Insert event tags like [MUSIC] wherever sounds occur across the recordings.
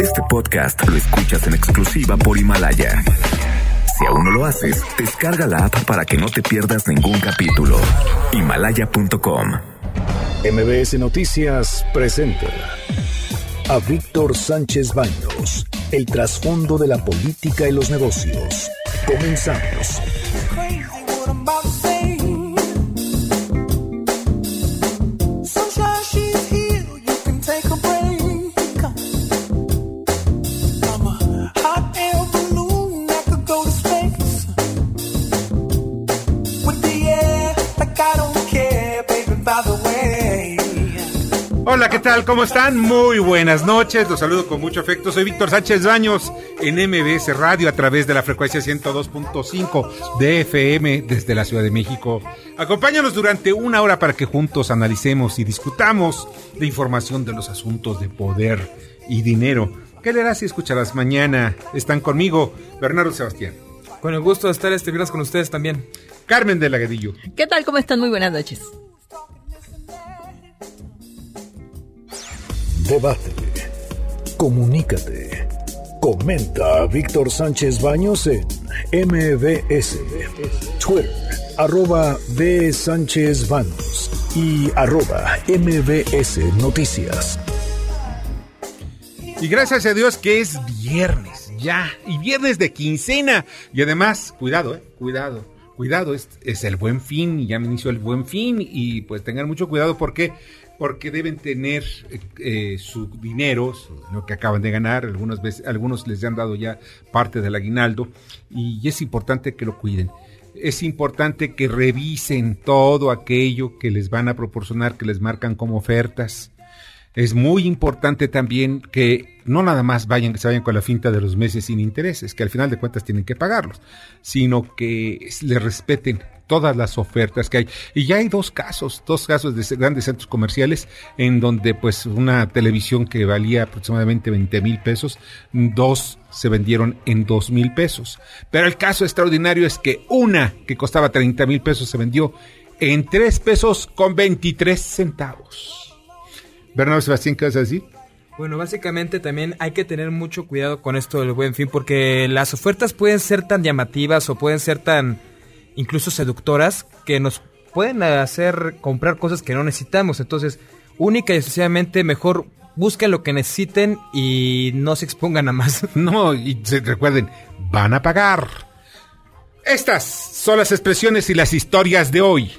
Este podcast lo escuchas en exclusiva por Himalaya. Si aún no lo haces, descarga la app para que no te pierdas ningún capítulo. Himalaya.com. MBS Noticias presenta a Víctor Sánchez Baños, el trasfondo de la política y los negocios. Comenzamos. Hola, ¿qué tal? ¿Cómo están? Muy buenas noches. Los saludo con mucho afecto. Soy Víctor Sánchez Baños en MBS Radio a través de la frecuencia 102.5 de FM desde la Ciudad de México. Acompáñanos durante una hora para que juntos analicemos y discutamos de información de los asuntos de poder y dinero. ¿Qué leerás y escucharás mañana? Están conmigo Bernardo Sebastián. Con el gusto de estar este viernes con ustedes también. Carmen de Lagadillo. ¿Qué tal? ¿Cómo están? Muy buenas noches. Debate. Comunícate. Comenta a Víctor Sánchez Baños en MBS, Twitter, arroba B. Sánchez Baños y arroba MBS Noticias. Y gracias a Dios que es viernes, ya, y viernes de quincena. Y además, cuidado, eh, cuidado, cuidado, es, el buen fin, ya me inició el buen fin, y pues tengan mucho cuidado porque porque deben tener eh, su dinero, lo que acaban de ganar, algunas veces, algunos les han dado ya parte del aguinaldo y es importante que lo cuiden. Es importante que revisen todo aquello que les van a proporcionar, que les marcan como ofertas. Es muy importante también que no nada más vayan, se vayan con la finta de los meses sin intereses, que al final de cuentas tienen que pagarlos, sino que les respeten todas las ofertas que hay. Y ya hay dos casos, dos casos de grandes centros comerciales en donde pues una televisión que valía aproximadamente 20 mil pesos, dos se vendieron en dos mil pesos. Pero el caso extraordinario es que una que costaba 30 mil pesos se vendió en tres pesos con 23 centavos. Bernardo Sebastián, ¿qué vas a decir? Bueno, básicamente también hay que tener mucho cuidado con esto del buen fin porque las ofertas pueden ser tan llamativas o pueden ser tan incluso seductoras, que nos pueden hacer comprar cosas que no necesitamos. Entonces, única y exclusivamente mejor busquen lo que necesiten y no se expongan a más. [LAUGHS] No, y se, recuerden, van a pagar. Estas son las expresiones y las historias de hoy.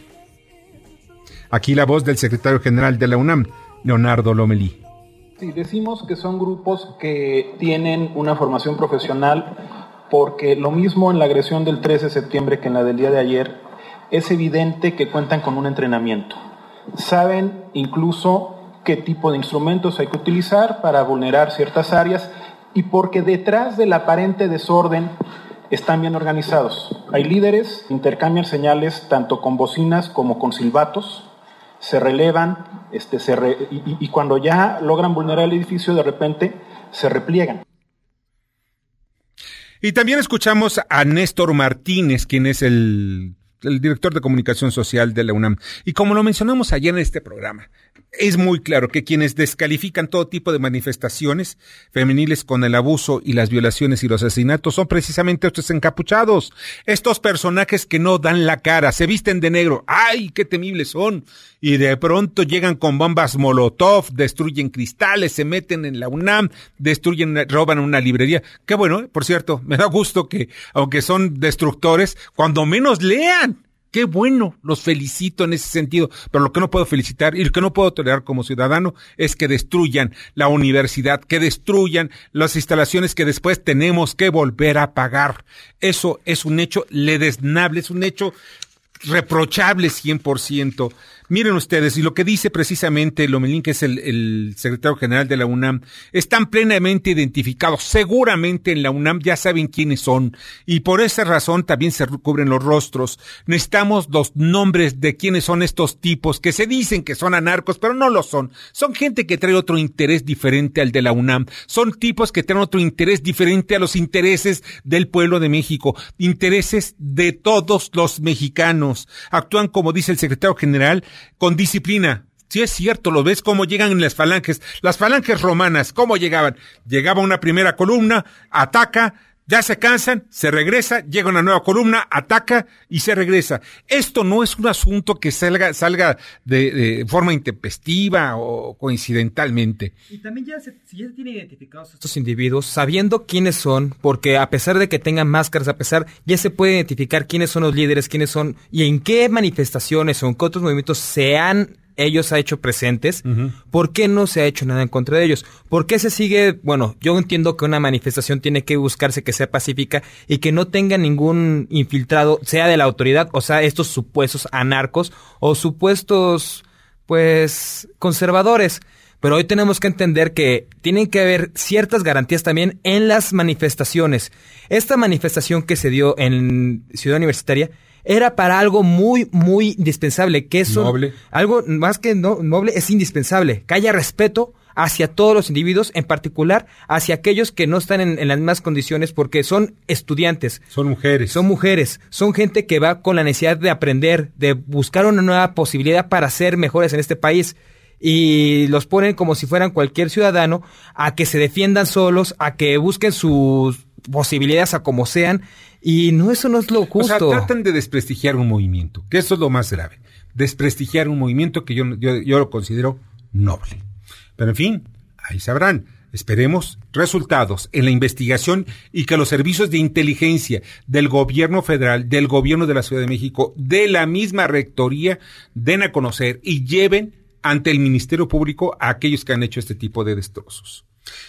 Aquí la voz del secretario general de la UNAM, Leonardo Lomelí. Sí, decimos que son grupos que tienen una formación profesional porque lo mismo en la agresión del 13 de septiembre que en la del día de ayer, es evidente que cuentan con un entrenamiento. Saben incluso qué tipo de instrumentos hay que utilizar para vulnerar ciertas áreas y porque detrás del aparente desorden están bien organizados. Hay líderes, intercambian señales tanto con bocinas como con silbatos, se relevan este, se y, y cuando ya logran vulnerar el edificio de repente se repliegan. Y también escuchamos a Néstor Martínez, quien es el, el, director de comunicación social de la UNAM. Y como lo mencionamos ayer en este programa, es muy claro que quienes descalifican todo tipo de manifestaciones femeniles con el abuso y las violaciones y los asesinatos son precisamente estos encapuchados, estos personajes que no dan la cara, se visten de negro, ¡ay, qué temibles son! Y de pronto llegan con bombas Molotov, destruyen cristales, se meten en la UNAM, destruyen, roban una librería. Qué bueno, por cierto, me da gusto que, aunque son destructores, cuando menos lean Qué bueno, los felicito en ese sentido, pero lo que no puedo felicitar y lo que no puedo tolerar como ciudadano es que destruyan la universidad, que destruyan las instalaciones que después tenemos que volver a pagar. Eso es un hecho ledesnable, es un hecho reprochable 100%. Miren ustedes, y lo que dice precisamente Lomelín, que es el, el, secretario general de la UNAM, están plenamente identificados. Seguramente en la UNAM ya saben quiénes son, y por esa razón también se cubren los rostros. Necesitamos los nombres de quiénes son estos tipos que se dicen que son anarcos, pero no lo son. Son gente que trae otro interés diferente al de la UNAM. Son tipos que traen otro interés diferente a los intereses del pueblo de México, intereses de todos los mexicanos. Actúan como dice el secretario general, con disciplina, Sí es cierto, lo ves cómo llegan en las falanges. Las falanges romanas, ¿cómo llegaban? Llegaba una primera columna, ataca, ya se cansan, se regresa, llega una nueva columna, ataca y se regresa. Esto no es un asunto que salga, salga de, forma intempestiva o coincidentalmente. Y también ya se, si ya se tienen identificados estos individuos, sabiendo quiénes son, porque a pesar de que tengan máscaras, a pesar, ya se puede identificar quiénes son los líderes, quiénes son y en qué manifestaciones o en qué otros movimientos se han ellos ha hecho presentes, ¿por qué no se ha hecho nada en contra de ellos? ¿Por qué se sigue, bueno, yo entiendo que una manifestación tiene que buscarse que sea pacífica y que no tenga ningún infiltrado, sea de la autoridad, o sea, estos supuestos anarcos o supuestos, pues, conservadores. Pero hoy tenemos que entender que tienen que haber ciertas garantías también en las manifestaciones. Esta manifestación que se dio en Ciudad Universitaria era para algo muy, muy indispensable, que eso... Noble. Algo más que no, noble, es indispensable, que haya respeto hacia todos los individuos, en particular hacia aquellos que no están en, las mismas condiciones porque son estudiantes. Son mujeres. Son mujeres. Son gente que va con la necesidad de aprender, de buscar una nueva posibilidad para ser mejores en este país. Y los ponen como si fueran cualquier ciudadano a que se defiendan solos, a que busquen sus posibilidades a como sean y no, eso no es lo justo. O sea, tratan de desprestigiar un movimiento, que eso es lo más grave. Desprestigiar un movimiento que yo, yo, lo considero noble. Pero en fin, ahí sabrán. Esperemos resultados en la investigación y que los servicios de inteligencia del gobierno federal, del gobierno de la Ciudad de México, de la misma rectoría, den a conocer y lleven ante el Ministerio Público a aquellos que han hecho este tipo de destrozos.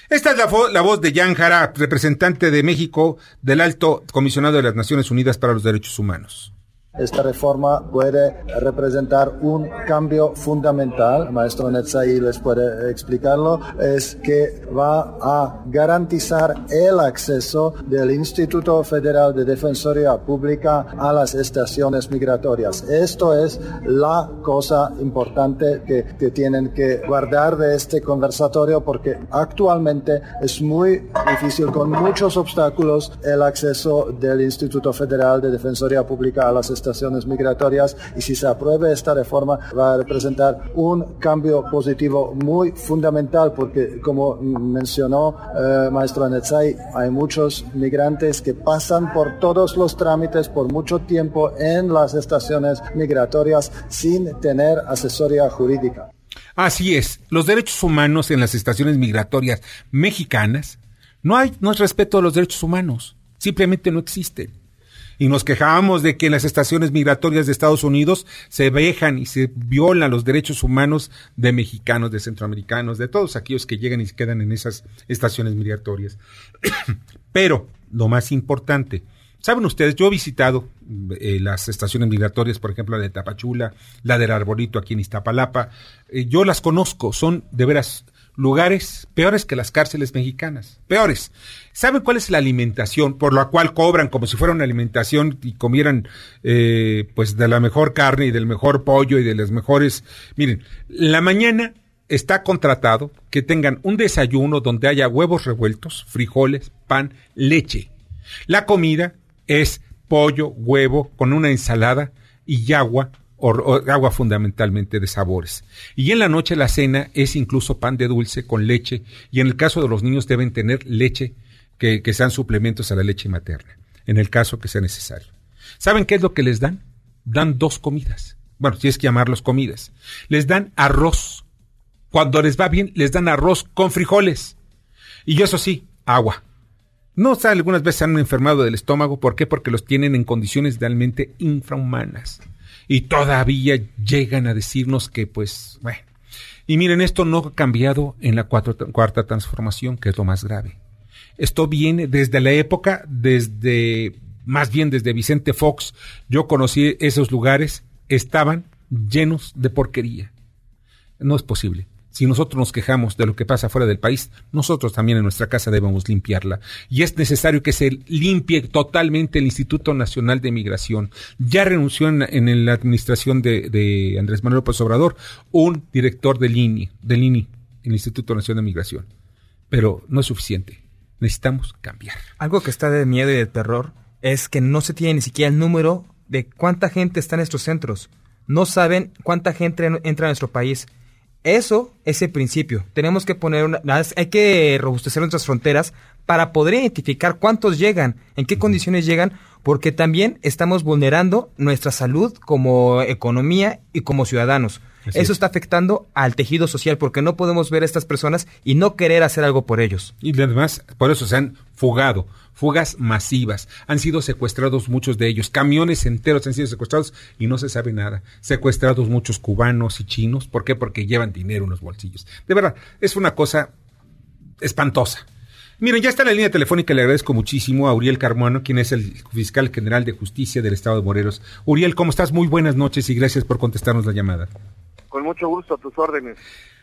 Esta es la, voz de Jan Jara, representante de México del Alto Comisionado de las Naciones Unidas para los Derechos Humanos. Esta reforma puede representar un cambio fundamental, maestro Netzai les puede explicarlo, es que va a garantizar el acceso del Instituto Federal de Defensoría Pública a las estaciones migratorias. Esto es la cosa importante que, que tienen que guardar de este conversatorio porque actualmente es muy difícil, con muchos obstáculos, el acceso del Instituto Federal de Defensoría Pública a las estaciones estaciones migratorias y si se apruebe esta reforma va a representar un cambio positivo muy fundamental porque como mencionó eh, maestro Anetsai, hay muchos migrantes que pasan por todos los trámites por mucho tiempo en las estaciones migratorias sin tener asesoría jurídica. Así es, los derechos humanos en las estaciones migratorias mexicanas no hay, no es respeto a los derechos humanos, simplemente no existen y nos quejábamos de que en las estaciones migratorias de Estados Unidos se vejan y se violan los derechos humanos de mexicanos, de centroamericanos, de todos aquellos que llegan y se quedan en esas estaciones migratorias. [CLEARS THROAT] Pero lo más importante, saben ustedes, yo he visitado eh, las estaciones migratorias, por ejemplo, la de Tapachula, la del Arbolito aquí en Iztapalapa, eh, yo las conozco, son de veras lugares peores que las cárceles mexicanas, peores. ¿Saben cuál es la alimentación por la cual cobran como si fuera una alimentación y comieran eh, pues de la mejor carne y del mejor pollo y de las mejores? Miren, la mañana está contratado que tengan un desayuno donde haya huevos revueltos, frijoles, pan, leche. La comida es pollo, huevo con una ensalada y agua o, agua fundamentalmente de sabores. Y en la noche la cena es incluso pan de dulce con leche y en el caso de los niños deben tener leche que, sean suplementos a la leche materna, en el caso que sea necesario. ¿Saben qué es lo que les dan? Dan dos comidas. Bueno, si es que llamarlos comidas. Les dan arroz. Cuando les va bien, les dan arroz con frijoles. Y eso sí, agua. No, sé, algunas veces han enfermado del estómago. ¿Por qué? Porque los tienen en condiciones realmente infrahumanas y todavía llegan a decirnos que pues, bueno. Y miren, esto no ha cambiado en la cuarta transformación, que es lo más grave. Esto viene desde la época, desde, más bien desde Vicente Fox, yo conocí esos lugares, estaban llenos de porquería. No es posible. Si nosotros nos quejamos de lo que pasa fuera del país, nosotros también en nuestra casa debemos limpiarla. Y es necesario que se limpie totalmente el Instituto Nacional de Migración. Ya renunció en, la administración de, Andrés Manuel López Obrador un director del INI, del INI, el Instituto Nacional de Migración. Pero no es suficiente. Necesitamos cambiar. Algo que está de miedo y de terror es que no se tiene ni siquiera el número de cuánta gente está en estos centros. No saben cuánta gente entra a nuestro país Eso, ese principio. Tenemos que poner una, hay que robustecer nuestras fronteras para poder identificar cuántos llegan, en qué condiciones llegan, porque también estamos vulnerando nuestra salud como economía y como ciudadanos. Eso está afectando al tejido social porque no podemos ver a estas personas y no querer hacer algo por ellos. Y además, por eso se han fugado, fugas masivas. Han sido secuestrados muchos de ellos. Camiones enteros han sido secuestrados y no se sabe nada. Secuestrados muchos cubanos y chinos. ¿Por qué? Porque llevan dinero en los bolsillos. De verdad, es una cosa espantosa. Miren, ya está en la línea telefónica, le agradezco muchísimo a Uriel Carmona, quien es el fiscal general de justicia del estado de Morelos. Uriel, ¿cómo estás? Muy buenas noches y gracias por contestarnos la llamada. Con mucho gusto, a tus órdenes.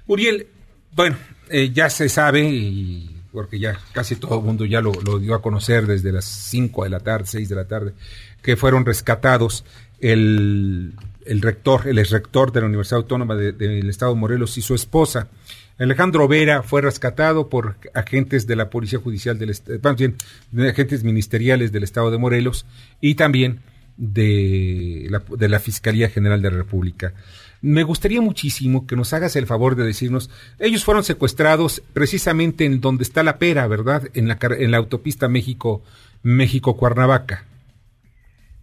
Uriel, bueno, eh, ya se sabe, y porque ya casi todo el mundo ya lo, dio a conocer desde las 5 de la tarde, 6 de la tarde, que fueron rescatados el, el rector, el ex rector de la Universidad Autónoma del Estado de Morelos y su esposa. Alejandro Vera fue rescatado por agentes de la Policía Judicial del Estado, bien, de agentes ministeriales del Estado de Morelos y también de de la Fiscalía General de la República. Me gustaría muchísimo que nos hagas el favor de decirnos, ellos fueron secuestrados precisamente en donde está la pera, ¿verdad? En la, en la autopista México, México-Cuernavaca.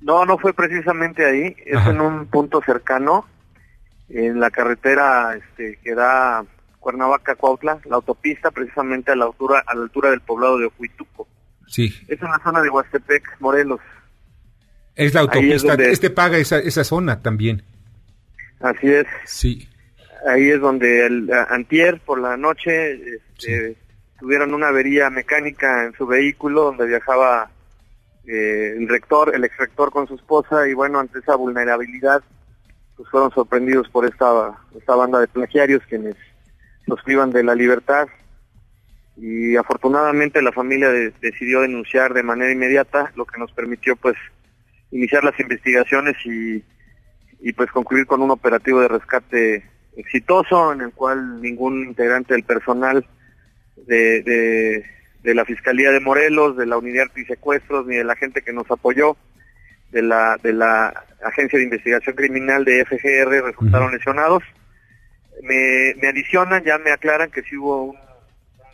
No, no fue precisamente ahí, es en un punto cercano, en la carretera este, que da Cuernavaca-Cuautla, la autopista precisamente a la altura, a la altura del poblado de Ocuituco. Sí. Es en la zona de Huastepec, Morelos. Es la autopista, este paga esa, esa zona también. Así es. Sí. Ahí es donde el antier por la noche este, tuvieron una avería mecánica en su vehículo donde viajaba eh, el rector, el ex rector con su esposa y bueno, ante esa vulnerabilidad pues fueron sorprendidos por esta, esta banda de plagiarios quienes los privan de la libertad y afortunadamente la familia decidió denunciar de manera inmediata, lo que nos permitió pues iniciar las investigaciones y, y pues concluir con un operativo de rescate exitoso en el cual ningún integrante del personal de, de, de la Fiscalía de Morelos, de la Unidad Antisecuestros, ni de la gente que nos apoyó, de la, de la Agencia de Investigación Criminal de FGR resultaron lesionados me, me adicionan, ya me aclaran que sí hubo un,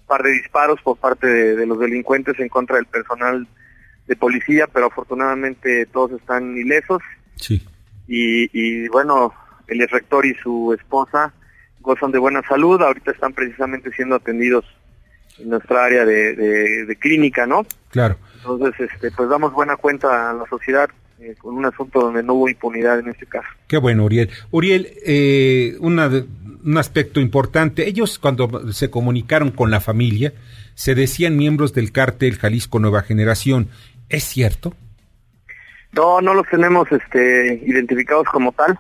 par de disparos por parte de, los delincuentes en contra del personal de policía, pero afortunadamente todos están ilesos. Sí. Y, y bueno, el rector y su esposa gozan de buena salud, ahorita están precisamente siendo atendidos en nuestra área de, de, clínica, ¿no? Claro. Entonces, este, pues damos buena cuenta a la sociedad eh, con un asunto donde no hubo impunidad en este caso. Qué bueno, Uriel. Uriel, eh, una un aspecto importante. Ellos cuando se comunicaron con la familia se decían miembros del cártel Jalisco Nueva Generación. ¿Es cierto? No, no los tenemos este, identificados como tal.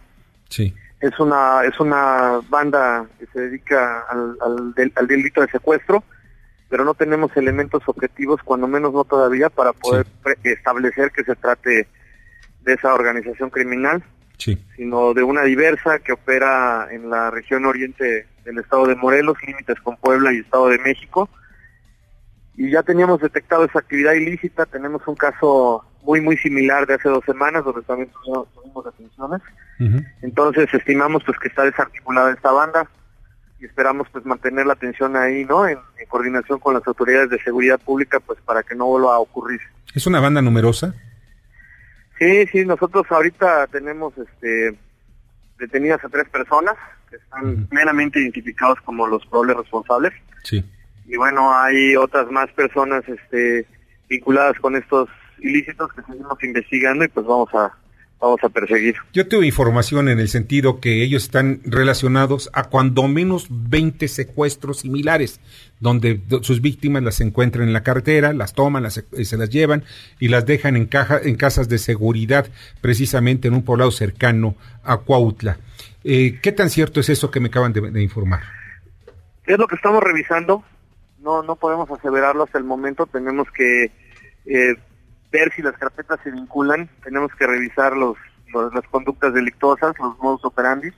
Sí. Es una es una banda que se dedica al, al, delito de secuestro, pero no tenemos elementos objetivos, cuando menos no todavía, para poder establecer que se trate de esa organización criminal sino de una diversa que opera en la región oriente del estado de Morelos, límites con Puebla y Estado de México. Y ya teníamos detectado esa actividad ilícita, tenemos un caso muy, muy similar de hace dos semanas, donde también tuvimos, detenciones. Entonces estimamos pues que está desarticulada esta banda y esperamos pues mantener la atención ahí, ¿no? En, en coordinación con las autoridades de seguridad pública, pues para que no vuelva a ocurrir. ¿Es una banda numerosa? Sí, sí, nosotros ahorita tenemos este detenidas a tres personas que están plenamente identificados como los probables responsables. Sí. Y bueno, hay otras más personas este vinculadas con estos ilícitos que seguimos investigando y pues vamos a vamos a perseguir. Yo tengo información en el sentido que ellos están relacionados a cuando menos 20 secuestros similares, donde sus víctimas las encuentran en la carretera, las toman, las, eh, se las llevan y las dejan en, caja, en casas de seguridad, precisamente en un poblado cercano a Cuautla. Eh, ¿Qué tan cierto es eso que me acaban de, informar? Es lo que estamos revisando. No, no podemos aseverarlo hasta el momento. Tenemos que eh, ver si las carpetas se vinculan, tenemos que revisar los, las conductas delictuosas, los modus operandi,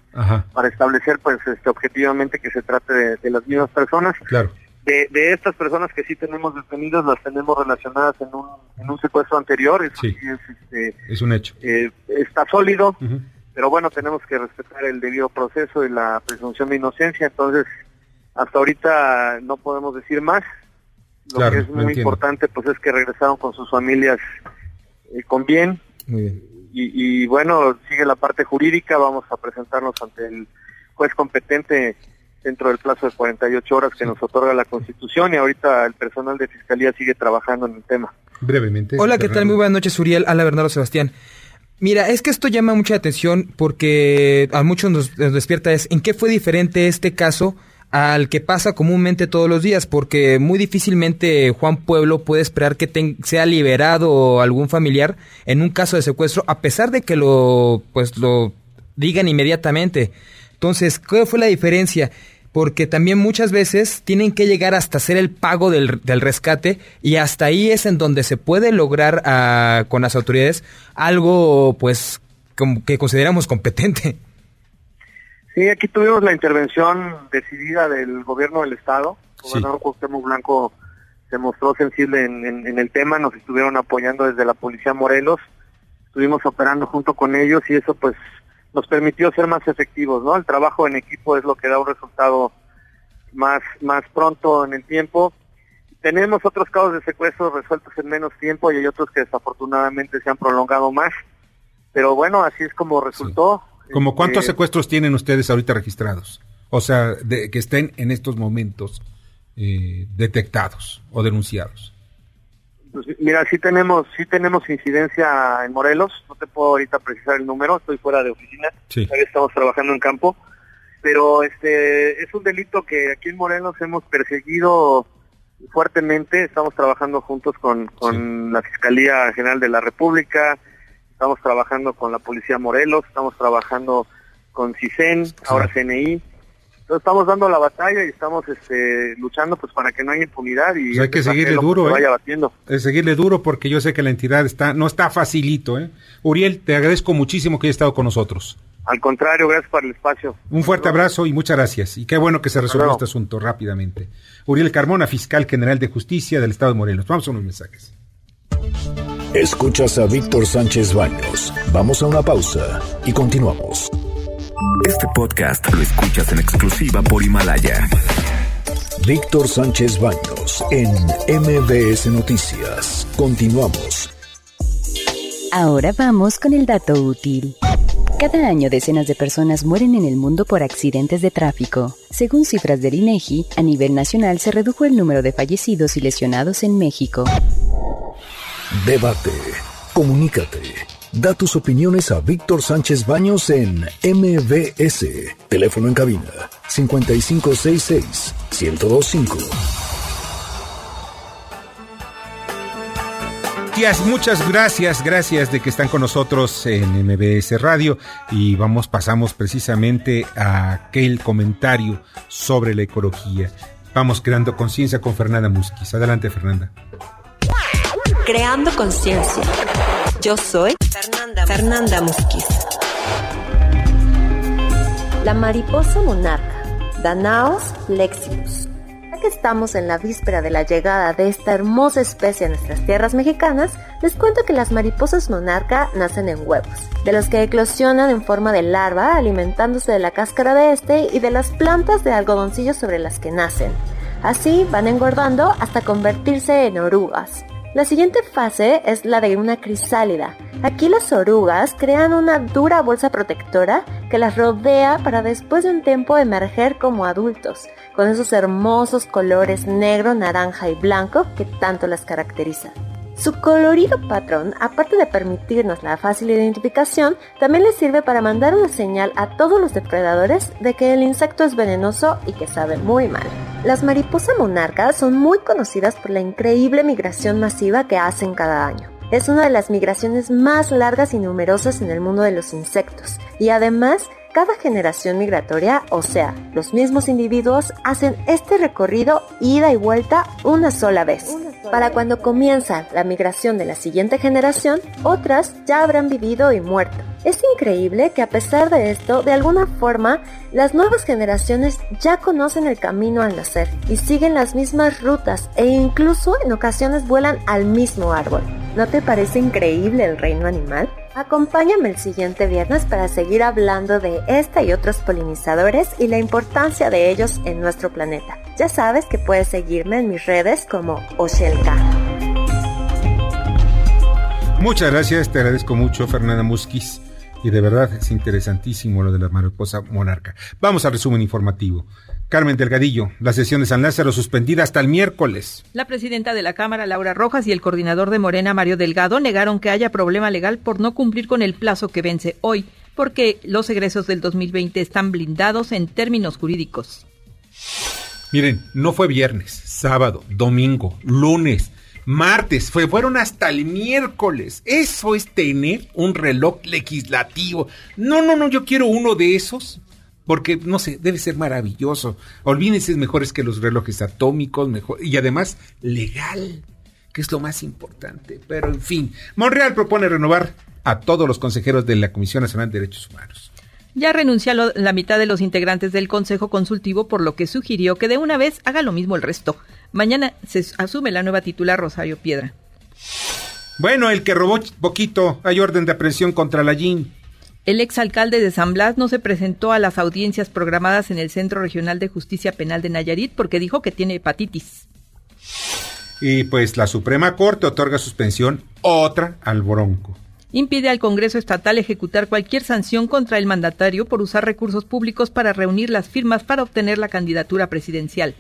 para establecer pues este objetivamente que se trate de, las mismas personas. Claro. De, de, estas personas que sí tenemos detenidas, las tenemos relacionadas en un, en un secuestro anterior. sí. es, este, es un hecho. Eh, está sólido. pero bueno, tenemos que respetar el debido proceso y la presunción de inocencia, entonces hasta ahorita no podemos decir más. Lo que es muy importante pues es que regresaron con sus familias eh, con bien. Y, y, bueno, sigue la parte jurídica, vamos a presentarnos ante el juez competente dentro del plazo de 48 horas que nos otorga la Constitución y ahorita el personal de Fiscalía sigue trabajando en el tema. Brevemente. Hola, ¿qué tal? Muy buenas noches, Uriel. Hola, Bernardo Sebastián. Mira, es que esto llama mucha atención porque a muchos nos, despierta es en qué fue diferente este caso al que pasa comúnmente todos los días, porque muy difícilmente Juan Pueblo puede esperar que sea liberado algún familiar en un caso de secuestro, a pesar de que lo, pues, lo digan inmediatamente. Entonces, ¿qué fue la diferencia? porque también muchas veces tienen que llegar hasta hacer el pago del, rescate y hasta ahí es en donde se puede lograr ah, con las autoridades algo pues que consideramos competente. Sí, aquí tuvimos la intervención decidida del gobierno del estado. El gobernador Cuauhtémoc Blanco se mostró sensible en, en el tema, nos estuvieron apoyando desde la Policía Morelos, estuvimos operando junto con ellos y eso pues nos permitió ser más efectivos, ¿no? El trabajo en equipo es lo que da un resultado más, más pronto en el tiempo. Tenemos otros casos de secuestros resueltos en menos tiempo y hay otros que desafortunadamente se han prolongado más. Pero bueno, así es como resultó. ¿Como cuántos este, secuestros tienen ustedes ahorita registrados? O sea, de, que estén en estos momentos eh, detectados o denunciados. Pues, mira, sí tenemos, sí tenemos incidencia en Morelos, no te puedo ahorita precisar el número, estoy fuera de oficina, todavía estamos trabajando en campo, pero este es un delito que aquí en Morelos hemos perseguido fuertemente, estamos trabajando juntos con, con la Fiscalía General de la República, estamos trabajando con la Policía Morelos, estamos trabajando con CISEN, ahora CNI, entonces estamos dando la batalla y estamos este, luchando pues para que no haya impunidad y pues hay que seguirle duro, ¿eh? vaya batiendo. Es seguirle duro porque yo sé que la entidad está no está facilito, ¿eh? Uriel, te agradezco muchísimo que hayas estado con nosotros. Al contrario, gracias por el espacio. Un fuerte abrazo y muchas gracias. Y qué bueno que se resuelva este asunto rápidamente. Uriel Carmona, fiscal general de justicia del Estado de Morelos. Vamos a unos mensajes. Escuchas a Víctor Sánchez Baños. Vamos a una pausa y continuamos. Este podcast lo escuchas en exclusiva por Himalaya. Víctor Sánchez Baños en MBS Noticias. Continuamos. Ahora vamos con el dato útil. Cada año decenas de personas mueren en el mundo por accidentes de tráfico. Según cifras del INEGI, a nivel nacional se redujo el número de fallecidos y lesionados en México. Debate. Comunícate. Da tus opiniones a Víctor Sánchez Baños en MBS. Teléfono en cabina 5566 1025. Muchas gracias, gracias de que están con nosotros en MBS Radio y vamos, pasamos precisamente a aquel comentario sobre la ecología. Vamos creando conciencia con Fernanda Musquiz. Adelante, Fernanda. Creando conciencia. Yo soy Fernanda, Fernanda La mariposa monarca, Danaos leximus. Ya que estamos en la víspera de la llegada de esta hermosa especie a nuestras tierras mexicanas, les cuento que las mariposas monarca nacen en huevos, de los que eclosionan en forma de larva alimentándose de la cáscara de este y de las plantas de algodoncillo sobre las que nacen. Así van engordando hasta convertirse en orugas. La siguiente fase es la de una crisálida. Aquí las orugas crean una dura bolsa protectora que las rodea para después de un tiempo emerger como adultos, con esos hermosos colores negro, naranja y blanco que tanto las caracterizan. Su colorido patrón, aparte de permitirnos la fácil identificación, también les sirve para mandar una señal a todos los depredadores de que el insecto es venenoso y que sabe muy mal. Las mariposas monarcas son muy conocidas por la increíble migración masiva que hacen cada año. Es una de las migraciones más largas y numerosas en el mundo de los insectos y además cada generación migratoria, o sea, los mismos individuos, hacen este recorrido ida y vuelta una sola vez. Para cuando comienza la migración de la siguiente generación, otras ya habrán vivido y muerto. Es increíble que a pesar de esto, de alguna forma, las nuevas generaciones ya conocen el camino al nacer y siguen las mismas rutas e incluso en ocasiones vuelan al mismo árbol. ¿No te parece increíble el reino animal? Acompáñame el siguiente viernes para seguir hablando de esta y otros polinizadores y la importancia de ellos en nuestro planeta. Ya sabes que puedes seguirme en mis redes como Muchas gracias, te agradezco mucho, Fernanda Musquiz. Y de verdad es interesantísimo lo de la mariposa monarca. Vamos al resumen informativo. Carmen Delgadillo, la sesión de San Lázaro suspendida hasta el miércoles. La presidenta de la Cámara, Laura Rojas, y el coordinador de Morena, Mario Delgado, negaron que haya problema legal por no cumplir con el plazo que vence hoy, porque los egresos del 2020 están blindados en términos jurídicos. Miren, no fue viernes, sábado, domingo, lunes, martes, fue, fueron hasta el miércoles. Eso es tener un reloj legislativo. No, no, no, yo quiero uno de esos porque no sé, debe ser maravilloso. Olvídense, es mejores que los relojes atómicos, mejor y además legal, que es lo más importante. Pero en fin, Monreal propone renovar a todos los consejeros de la Comisión Nacional de Derechos Humanos. Ya renunció la mitad de los integrantes del Consejo Consultivo, por lo que sugirió que de una vez haga lo mismo el resto. Mañana se asume la nueva titular Rosario Piedra. Bueno, el que robó poquito, hay orden de aprehensión contra la JIN. El exalcalde de San Blas no se presentó a las audiencias programadas en el Centro Regional de Justicia Penal de Nayarit porque dijo que tiene hepatitis. Y pues la Suprema Corte otorga suspensión otra al Bronco. Impide al Congreso Estatal ejecutar cualquier sanción contra el mandatario por usar recursos públicos para reunir las firmas para obtener la candidatura presidencial.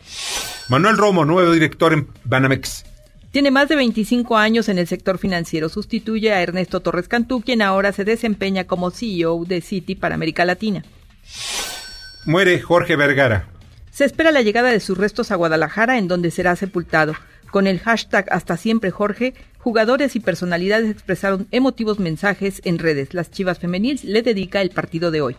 Manuel Romo, nuevo director en Banamex. Tiene más de 25 años en el sector financiero. Sustituye a Ernesto Torres Cantú, quien ahora se desempeña como CEO de Citi para América Latina. Muere Jorge Vergara. Se espera la llegada de sus restos a Guadalajara, en donde será sepultado. Con el hashtag Hasta siempre Jorge, jugadores y personalidades expresaron emotivos mensajes en redes. Las Chivas Femeniles le dedica el partido de hoy.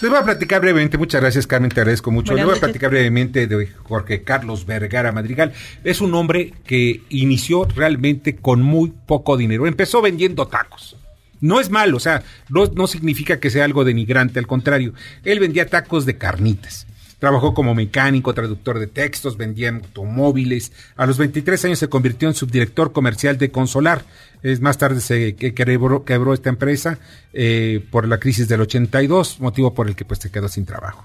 Les voy a platicar brevemente, muchas gracias Carmen, te agradezco mucho. Les voy a platicar brevemente de Jorge Carlos Vergara Madrigal. Es un hombre que inició realmente con muy poco dinero. Empezó vendiendo tacos. No es malo, o sea, no, no significa que sea algo denigrante, al contrario. Él vendía tacos de carnitas. Trabajó como mecánico, traductor de textos, vendía automóviles. A los 23 años se convirtió en subdirector comercial de Consolar. Es, más tarde se quebró, esta empresa eh, por la crisis del 82, motivo por el que pues se quedó sin trabajo.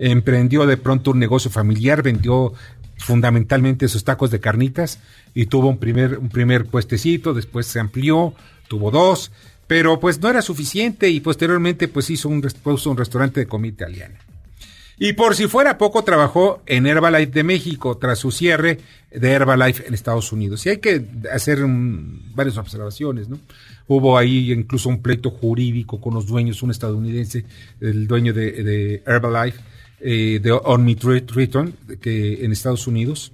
Emprendió de pronto un negocio familiar, vendió fundamentalmente sus tacos de carnitas y tuvo un primer, un primer puestecito, después se amplió, tuvo dos, pero pues no era suficiente y posteriormente pues hizo un, un restaurante de comida italiana. Y por si fuera poco, trabajó en Herbalife de México tras su cierre de Herbalife en Estados Unidos. Y hay que hacer varias observaciones, ¿no? Hubo ahí incluso un pleito jurídico con los dueños, un estadounidense, el dueño de, Herbalife, eh, de On Me Return, que en Estados Unidos.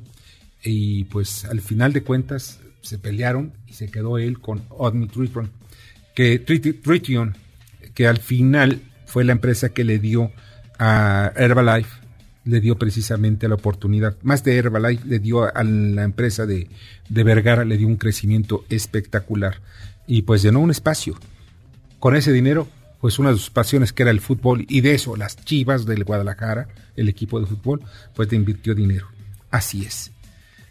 Y pues al final de cuentas se pelearon y se quedó él con On Me Return, que que al final fue la empresa que le dio a Herbalife le dio precisamente la oportunidad, más de Herbalife, le dio a la empresa de, de Vergara, le dio un crecimiento espectacular y pues llenó un espacio. Con ese dinero, pues una de sus pasiones que era el fútbol y de eso las Chivas del Guadalajara, el equipo de fútbol, pues le invirtió dinero. Así es.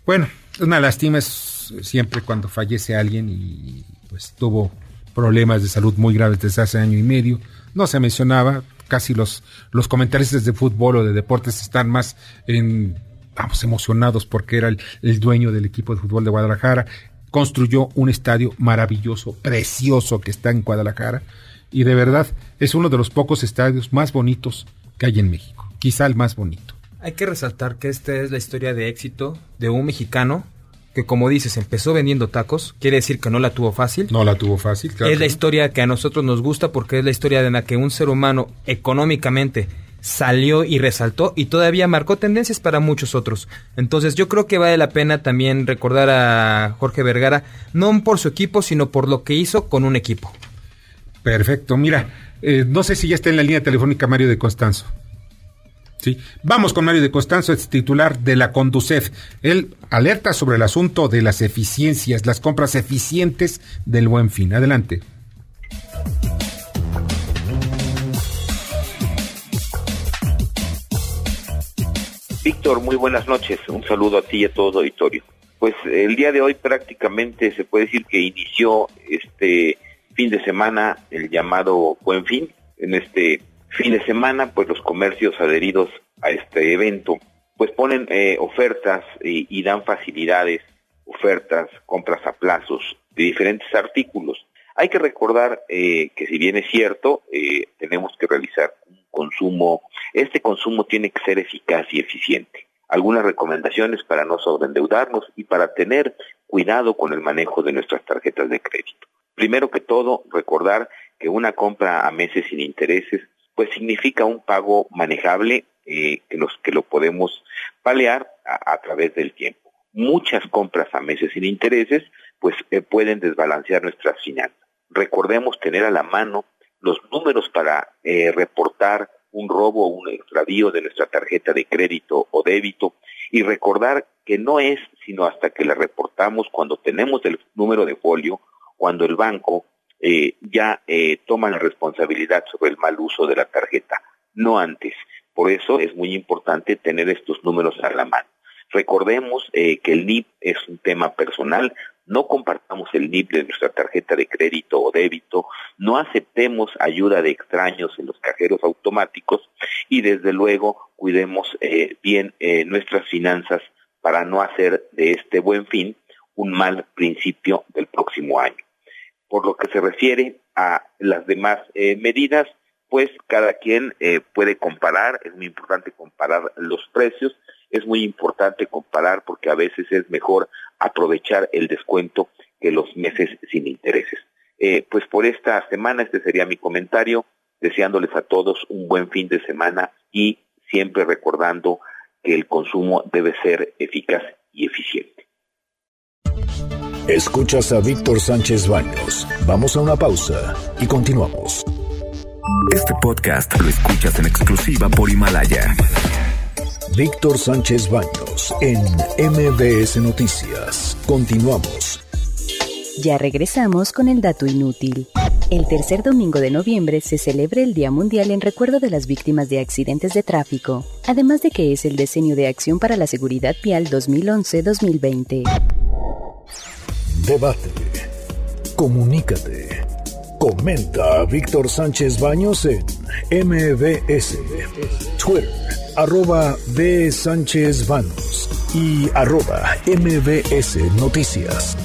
Bueno, una lástima es siempre cuando fallece alguien y pues tuvo problemas de salud muy graves desde hace año y medio. No se mencionaba, casi los, los comentaristas de fútbol o de deportes están más en, vamos, emocionados porque era el, dueño del equipo de fútbol de Guadalajara. Construyó un estadio maravilloso, precioso que está en Guadalajara. Y de verdad es uno de los pocos estadios más bonitos que hay en México. Quizá el más bonito. Hay que resaltar que esta es la historia de éxito de un mexicano que como dices, empezó vendiendo tacos, quiere decir que no la tuvo fácil. No la tuvo fácil, claro. Es la historia que a nosotros nos gusta porque es la historia de la que un ser humano económicamente salió y resaltó y todavía marcó tendencias para muchos otros. Entonces yo creo que vale la pena también recordar a Jorge Vergara, no por su equipo, sino por lo que hizo con un equipo. Perfecto, mira, eh, no sé si ya está en la línea telefónica Mario de Constanzo. Sí. Vamos con Mario de Costanzo, es titular de la Conducef. Él alerta sobre el asunto de las eficiencias, las compras eficientes del buen fin. Adelante. Víctor, muy buenas noches. Un saludo a ti y a todo el auditorio. Pues el día de hoy prácticamente se puede decir que inició este fin de semana el llamado Buen Fin. En este fin de semana, pues los comercios adheridos a este evento, pues ponen eh, ofertas y, dan facilidades, ofertas, compras a plazos de diferentes artículos. Hay que recordar eh, que si bien es cierto, eh, tenemos que realizar un consumo, este consumo tiene que ser eficaz y eficiente. Algunas recomendaciones para no sobreendeudarnos y para tener cuidado con el manejo de nuestras tarjetas de crédito. Primero que todo, recordar que una compra a meses sin intereses pues significa un pago manejable eh, que, los, que lo podemos palear a, través del tiempo. Muchas compras a meses sin intereses pues eh, pueden desbalancear nuestras finanzas. Recordemos tener a la mano los números para eh, reportar un robo o un extravío de nuestra tarjeta de crédito o débito y recordar que no es sino hasta que la reportamos cuando tenemos el número de folio cuando el banco eh, ya eh, toma la responsabilidad sobre el mal uso de la tarjeta, no antes. Por eso es muy importante tener estos números a la mano. Recordemos eh, que el NIP es un tema personal, no compartamos el NIP de nuestra tarjeta de crédito o débito, no aceptemos ayuda de extraños en los cajeros automáticos y desde luego cuidemos eh, bien nuestras finanzas para no hacer de este buen fin un mal principio del próximo año. Por lo que se refiere a las demás eh, medidas, pues cada quien eh, puede comparar, es muy importante comparar los precios, es muy importante comparar porque a veces es mejor aprovechar el descuento que los meses sin intereses. Eh, pues por esta semana este sería mi comentario, deseándoles a todos un buen fin de semana y siempre recordando que el consumo debe ser eficaz y eficiente. Escuchas a Víctor Sánchez Baños. Vamos a una pausa y continuamos. Este podcast lo escuchas en exclusiva por Himalaya. Víctor Sánchez Baños en MBS Noticias. Continuamos. Ya regresamos con el dato inútil. El tercer domingo de noviembre se celebra el Día Mundial en recuerdo de las víctimas de accidentes de tráfico, además de que es el Decenio de Acción para la Seguridad Vial 2011-2020. Debate. Comunícate. Comenta a Víctor Sánchez Baños en MBS, Twitter, arroba B. Sánchez Baños y arroba MBS Noticias.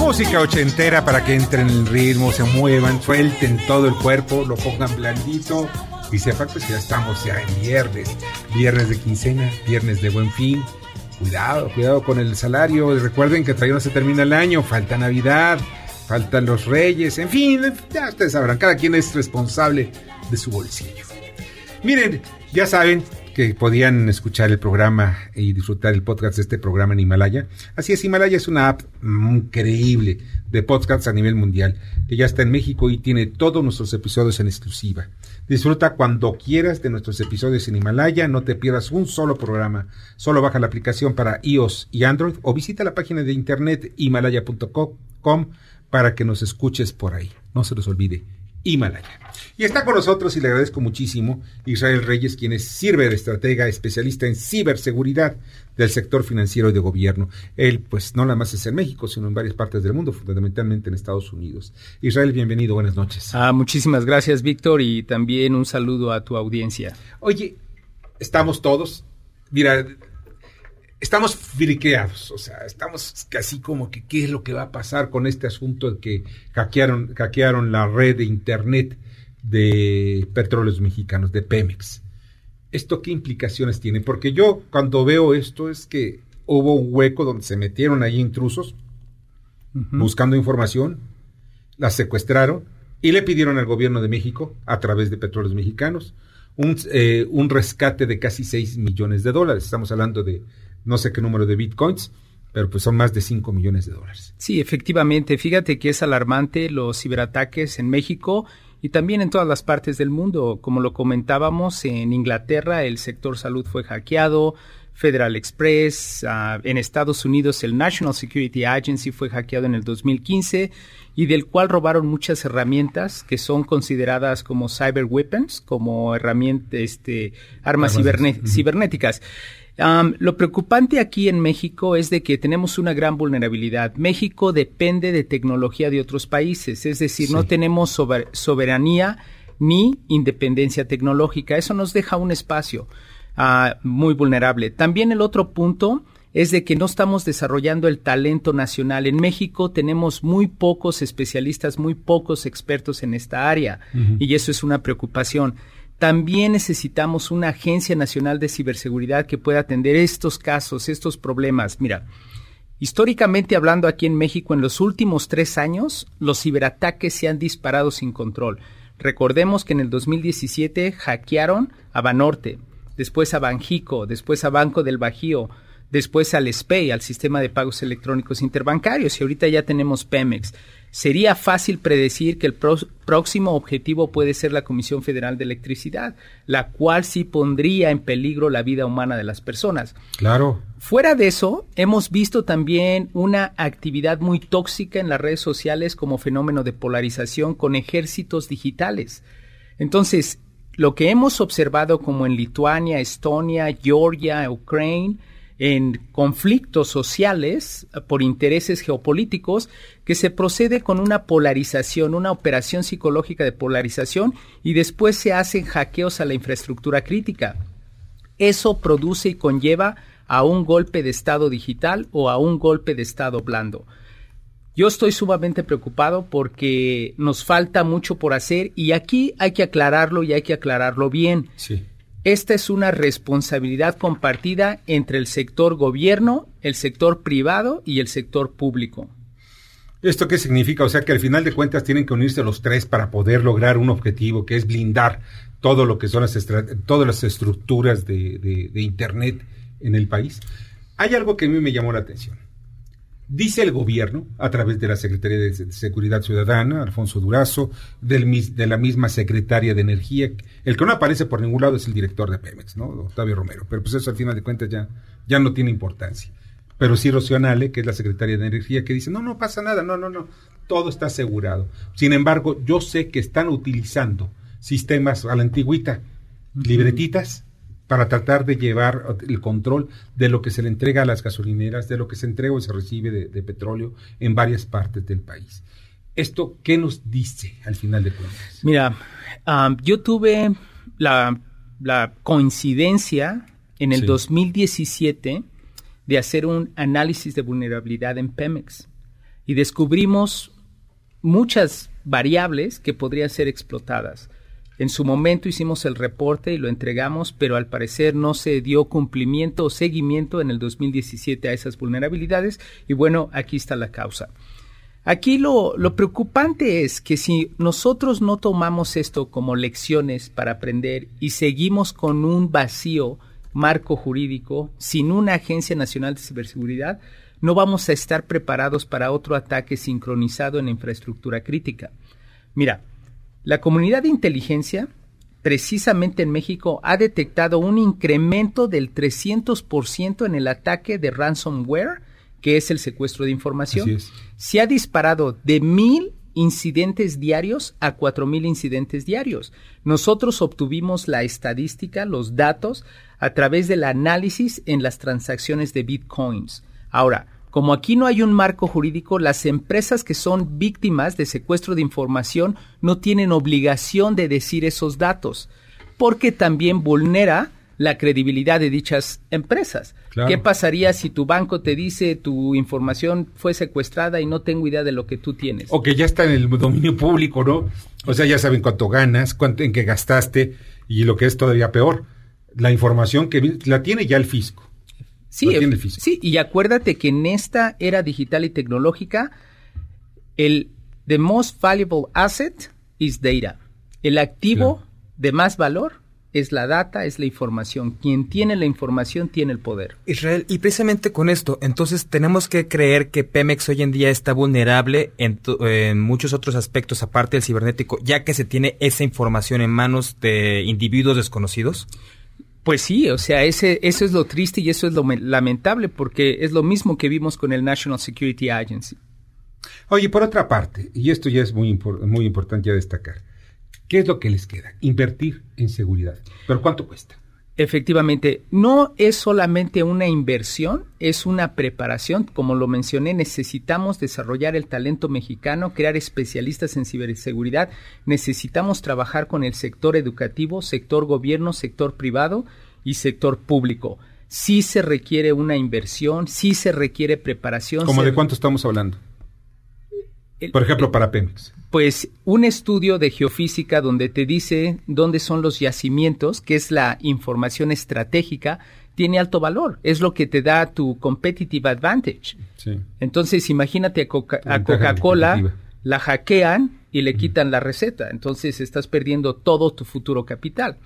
Música ochentera para que entren en el ritmo, se muevan, suelten todo el cuerpo, lo pongan blandito y sepan pues ya estamos ya en viernes, viernes de quincena, viernes de buen fin, cuidado, cuidado con el salario. Recuerden que todavía no se termina el año, falta Navidad, faltan los Reyes, en fin, ya ustedes sabrán, cada quien es responsable de su bolsillo. Miren, ya saben que podían escuchar el programa y disfrutar el podcast de este programa en Himalaya. Así es, Himalaya es una app increíble de podcasts a nivel mundial, que ya está en México y tiene todos nuestros episodios en exclusiva. Disfruta cuando quieras de nuestros episodios en Himalaya, no te pierdas un solo programa. Solo baja la aplicación para iOS y Android o visita la página de internet himalaya.com para que nos escuches por ahí. No se los olvide. Himalaya. Y está con nosotros y le agradezco muchísimo Israel Reyes, quien es sirve de estratega especialista en ciberseguridad del sector financiero y de gobierno. Él, pues, no nada más es en México, sino en varias partes del mundo, fundamentalmente en Estados Unidos. Israel, bienvenido, buenas noches. Ah, muchísimas gracias, Víctor, y también un saludo a tu audiencia. Oye, estamos todos, mira, estamos friqueados, o sea, estamos casi como que qué es lo que va a pasar con este asunto de que hackearon, hackearon la red de internet de petróleos mexicanos, de Pemex. ¿Esto qué implicaciones tiene? Porque yo cuando veo esto es que hubo un hueco donde se metieron ahí intrusos buscando información, la secuestraron y le pidieron al gobierno de México, a través de petróleos mexicanos, un, eh, un rescate de casi 6 millones de dólares. Estamos hablando de no sé qué número de bitcoins, pero pues son más de 5 millones de dólares. Sí, efectivamente. Fíjate que es alarmante los ciberataques en México y también en todas las partes del mundo. Como lo comentábamos, en Inglaterra el sector salud fue hackeado, Federal Express, ah, en Estados Unidos el National Security Agency fue hackeado en el 2015 y del cual robaron muchas herramientas que son consideradas como cyber weapons, como herramientas, este, armas cibernéticas. lo preocupante aquí en México es de que tenemos una gran vulnerabilidad. México depende de tecnología de otros países, es decir, no tenemos soberanía ni independencia tecnológica. Eso nos deja un espacio. Ah, muy vulnerable. También el otro punto es de que no estamos desarrollando el talento nacional. En México tenemos muy pocos especialistas, muy pocos expertos en esta área y eso es una preocupación. También necesitamos una agencia nacional de ciberseguridad que pueda atender estos casos, estos problemas. Mira, históricamente hablando aquí en México, en los últimos tres años, los ciberataques se han disparado sin control. Recordemos que en el 2017 hackearon a Banorte, después a Banjico, después a Banco del Bajío, después al SPEI, al Sistema de Pagos Electrónicos Interbancarios, y ahorita ya tenemos Pemex. Sería fácil predecir que el próximo objetivo puede ser la Comisión Federal de Electricidad, la cual sí pondría en peligro la vida humana de las personas. Claro. Fuera de eso, hemos visto también una actividad muy tóxica en las redes sociales como fenómeno de polarización con ejércitos digitales. Entonces, lo que hemos observado como en Lituania, Estonia, Georgia, Ucrania, en conflictos sociales por intereses geopolíticos, que se procede con una polarización, una operación psicológica de polarización y después se hacen hackeos a la infraestructura crítica. Eso produce y conlleva a un golpe de Estado digital o a un golpe de Estado blando. Yo estoy sumamente preocupado porque nos falta mucho por hacer y aquí hay que aclararlo y hay que aclararlo bien. Sí. Esta es una responsabilidad compartida entre el sector gobierno, el sector privado y el sector público. ¿Esto qué significa? O sea que al final de cuentas tienen que unirse los tres para poder lograr un objetivo que es blindar todo lo que son las todas las estructuras de, de Internet en el país. Hay algo que a mí me llamó la atención. Dice el gobierno, a través de la Secretaría de Seguridad Ciudadana, Alfonso Durazo, del, de la misma Secretaria de Energía, el que no aparece por ningún lado es el director de Pemex, ¿no? Octavio Romero. Pero pues eso al final de cuentas ya, ya no tiene importancia. Pero sí Rocío Anale, que es la Secretaria de Energía, que dice, no, no pasa nada, no, no, no, todo está asegurado. Sin embargo, yo sé que están utilizando sistemas a la antigüita, libretitas, para tratar de llevar el control de lo que se le entrega a las gasolineras, de lo que se entrega o se recibe de, petróleo en varias partes del país. ¿Esto qué nos dice al final de cuentas? Mira, yo tuve la, coincidencia en el 2017 de hacer un análisis de vulnerabilidad en Pemex y descubrimos muchas variables que podrían ser explotadas. En su momento hicimos el reporte y lo entregamos, pero al parecer no se dio cumplimiento o seguimiento en el 2017 a esas vulnerabilidades y bueno, aquí está la causa. Aquí lo, lo, preocupante es que si nosotros no tomamos esto como lecciones para aprender y seguimos con un vacío marco jurídico, sin una Agencia Nacional de Ciberseguridad, no vamos a estar preparados para otro ataque sincronizado en infraestructura crítica. Mira, la comunidad de inteligencia, precisamente en México, ha detectado un incremento del 300% en el ataque de ransomware, que es el secuestro de información. Se ha disparado de mil incidentes diarios a cuatro mil incidentes diarios. Nosotros obtuvimos la estadística, los datos, a través del análisis en las transacciones de bitcoins. Ahora, como aquí no hay un marco jurídico, las empresas que son víctimas de secuestro de información no tienen obligación de decir esos datos, porque también vulnera la credibilidad de dichas empresas. ¿Qué pasaría si tu banco te dice tu información fue secuestrada y no tengo idea de lo que tú tienes? O que ya está en el dominio público, ¿no? O sea, ya saben cuánto ganas, cuánto en qué gastaste y lo que es todavía peor, la información que la tiene ya el fisco. Sí, sí, y acuérdate que en esta era digital y tecnológica, el the most valuable asset is data. El activo de más valor es la data, es la información. Quien tiene la información tiene el poder. Israel, y precisamente con esto, entonces tenemos que creer que Pemex hoy en día está vulnerable en, en, muchos otros aspectos aparte del cibernético, ya que se tiene esa información en manos de individuos desconocidos Pues sí, o sea, ese, eso es lo triste y eso es lo lamentable porque es lo mismo que vimos con el National Security Agency. Oye, por otra parte, y esto ya es muy, muy importante destacar, ¿qué es lo que les queda? Invertir en seguridad. ¿Pero cuánto cuesta? Efectivamente, no es solamente una inversión, es una preparación. Como lo mencioné, necesitamos desarrollar el talento mexicano, crear especialistas en ciberseguridad, necesitamos trabajar con el sector educativo, sector gobierno, sector privado y sector público. Sí se requiere una inversión, sí se requiere preparación. ¿Cómo de cuánto estamos hablando? Por ejemplo, para Pemex. Pues un estudio de geofísica donde te dice dónde son los yacimientos, que es la información estratégica, tiene alto valor. Es lo que te da tu competitive advantage. Entonces, imagínate a, Coca-Cola, la hackean y le quitan la receta. Entonces, estás perdiendo todo tu futuro capital.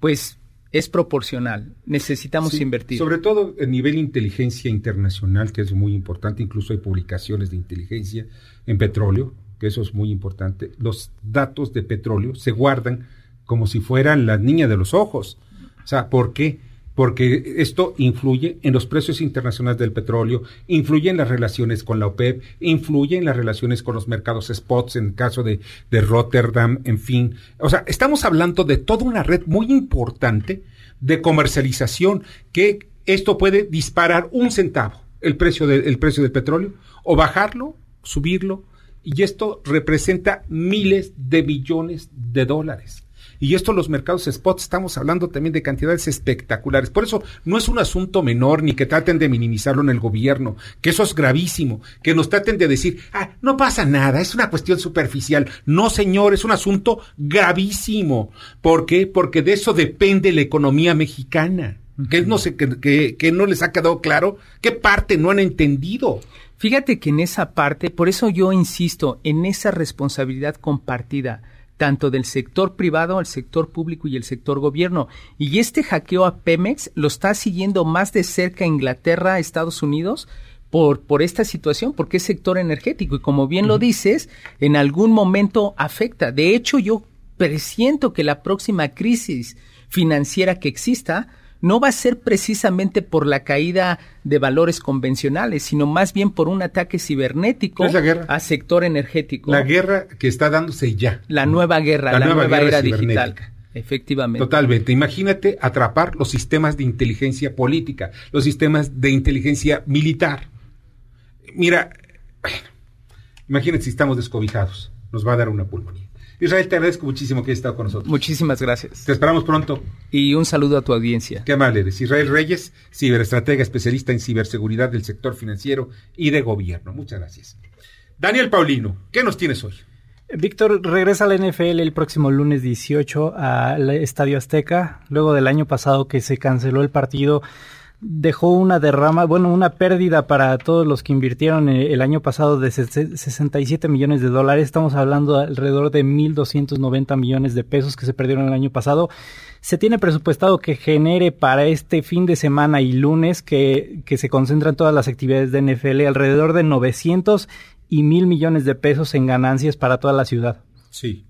Pues es proporcional. Necesitamos invertir. Sobre todo a nivel inteligencia internacional, que es muy importante. Incluso hay publicaciones de inteligencia en petróleo, que eso es muy importante. Los datos de petróleo se guardan como si fueran la niña de los ojos. O sea, ¿por qué? Porque esto influye en los precios internacionales del petróleo, influye en las relaciones con la OPEP, influye en las relaciones con los mercados spots en el caso de, de Rotterdam, en fin. O sea, estamos hablando de toda una red muy importante de comercialización que esto puede disparar un centavo el precio, el precio del petróleo o bajarlo, subirlo y esto representa miles de millones de dólares. Y esto los mercados spot estamos hablando también de cantidades espectaculares. Por eso no es un asunto menor ni que traten de minimizarlo en el gobierno, que eso es gravísimo, que nos traten de decir, ah, no pasa nada, es una cuestión superficial. No, señor, es un asunto gravísimo. ¿Por qué? Porque de eso depende la economía mexicana. Que no, sé, que, que no les ha quedado claro qué parte no han entendido. Fíjate que en esa parte, por eso yo insisto en esa responsabilidad compartida tanto del sector privado, el sector público y el sector gobierno. Y este hackeo a Pemex lo está siguiendo más de cerca Inglaterra, Estados Unidos, por, por esta situación, porque es sector energético. Y como bien lo dices, en algún momento afecta. De hecho, yo presiento que la próxima crisis financiera que exista no va a ser precisamente por la caída de valores convencionales, sino más bien por un ataque cibernético a sector energético. La guerra que está dándose ya. La nueva guerra, la, nueva, era digital. Efectivamente. Totalmente. Imagínate atrapar los sistemas de inteligencia política, los sistemas de inteligencia militar. Mira, imagínate si estamos descobijados, nos va a dar una pulmonía. Israel, te agradezco muchísimo que hayas estado con nosotros. Muchísimas gracias. Te esperamos pronto. Y un saludo a tu audiencia. Qué amable eres. Israel Reyes, ciberestratega especialista en ciberseguridad del sector financiero y de gobierno. Muchas gracias. Daniel Paulino, ¿qué nos tienes hoy? Víctor regresa a la NFL el próximo lunes 18 al Estadio Azteca, luego del año pasado que se canceló el partido dejó una derrama, bueno, una pérdida para todos los que invirtieron eh, el año pasado de 67 millones de dólares. Estamos hablando de alrededor de 1.290 millones de pesos que se perdieron el año pasado. Se tiene presupuestado que genere para este fin de semana y lunes que, que se concentran todas las actividades de NFL alrededor de 900 y mil millones de pesos en ganancias para toda la ciudad. Sí.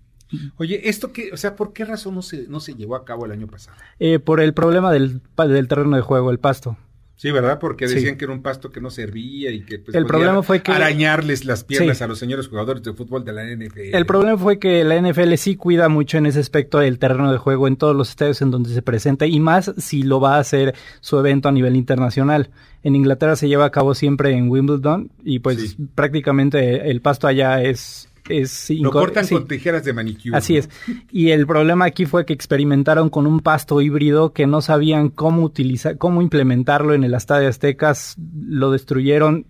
Oye, ¿esto qué, o sea, por qué razón no se, no se llevó a cabo el año pasado? Eh, por el problema del, del terreno de juego, el pasto. Sí, ¿verdad? Porque decían que era un pasto que no servía y que pues, el problema fue que arañarles las piernas a los señores jugadores de fútbol de la NFL. El problema fue que la NFL sí cuida mucho en ese aspecto el terreno de juego en todos los estadios en donde se presenta y más si lo va a hacer su evento a nivel internacional. En Inglaterra se lleva a cabo siempre en Wimbledon y pues prácticamente el pasto allá es es Lo cortan con tijeras de manicure. Así es. Y el problema aquí fue que experimentaron con un pasto híbrido que no sabían cómo utilizar, cómo implementarlo en el Estadio Aztecas, lo destruyeron,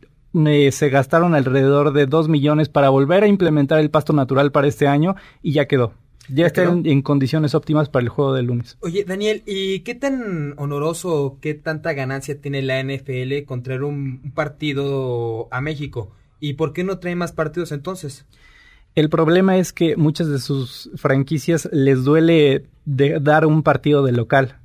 eh, se gastaron alrededor de dos millones para volver a implementar el pasto natural para este año y ya quedó. Ya está en, condiciones óptimas para el juego del lunes. Oye, Daniel, ¿y qué tan honoroso, qué tanta ganancia tiene la NFL con traer un partido a México? ¿Y por qué no trae más partidos entonces? El problema es que muchas de sus franquicias les duele dar un partido de local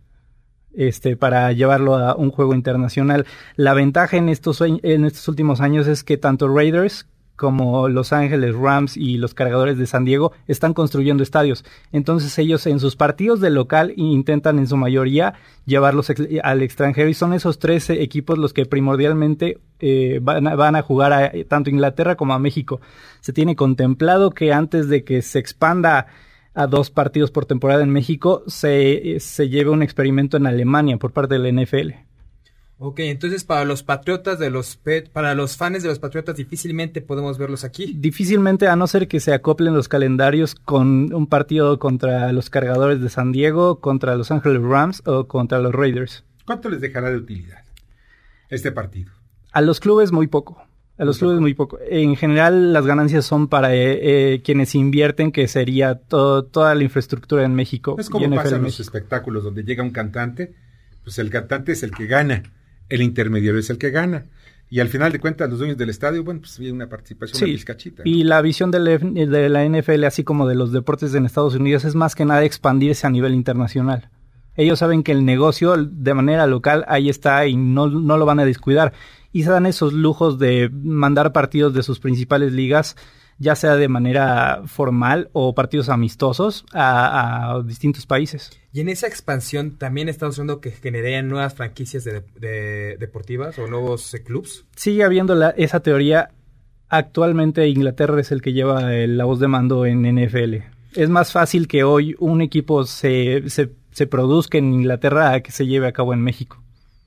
este, para llevarlo a un juego internacional. La ventaja en estos, en estos últimos años es que tanto Raiders como Los Ángeles Rams y los Cargadores de San Diego están construyendo estadios. Entonces ellos en sus partidos de local intentan en su mayoría llevarlos al extranjero y son esos tres equipos los que primordialmente eh, van, a, van, a, jugar a tanto Inglaterra como a México. Se tiene contemplado que antes de que se expanda a dos partidos por temporada en México, se, se lleve un experimento en Alemania por parte de la NFL. Ok, entonces para los patriotas de los para los fans de los patriotas difícilmente podemos verlos aquí. Difícilmente a no ser que se acoplen los calendarios con un partido contra los cargadores de San Diego, contra los Angeles Rams o contra los Raiders. ¿Cuánto les dejará de utilidad este partido? A los clubes muy poco. A los clubes muy poco. En general las ganancias son para eh, eh, quienes invierten, que sería toda la infraestructura en México. Es como pasa en los espectáculos donde llega un cantante, pues el cantante es el que gana el intermediario es el que gana. Y al final de cuentas, los dueños del estadio, bueno, pues hay una participación, sí, Y la visión de la, NFL, así como de los deportes en Estados Unidos, es más que nada expandirse a nivel internacional. Ellos saben que el negocio de manera local ahí está y no, no lo van a descuidar. Y se dan esos lujos de mandar partidos de sus principales ligas ya sea de manera formal o partidos amistosos a, distintos países. Y en esa expansión también estamos viendo que generarían nuevas franquicias de, deportivas o nuevos eh, clubs. Sigue habiendo la, esa teoría. Actualmente Inglaterra es el que lleva la voz de mando en NFL. Es más fácil que hoy un equipo se, se, produzca en Inglaterra a que se lleve a cabo en México.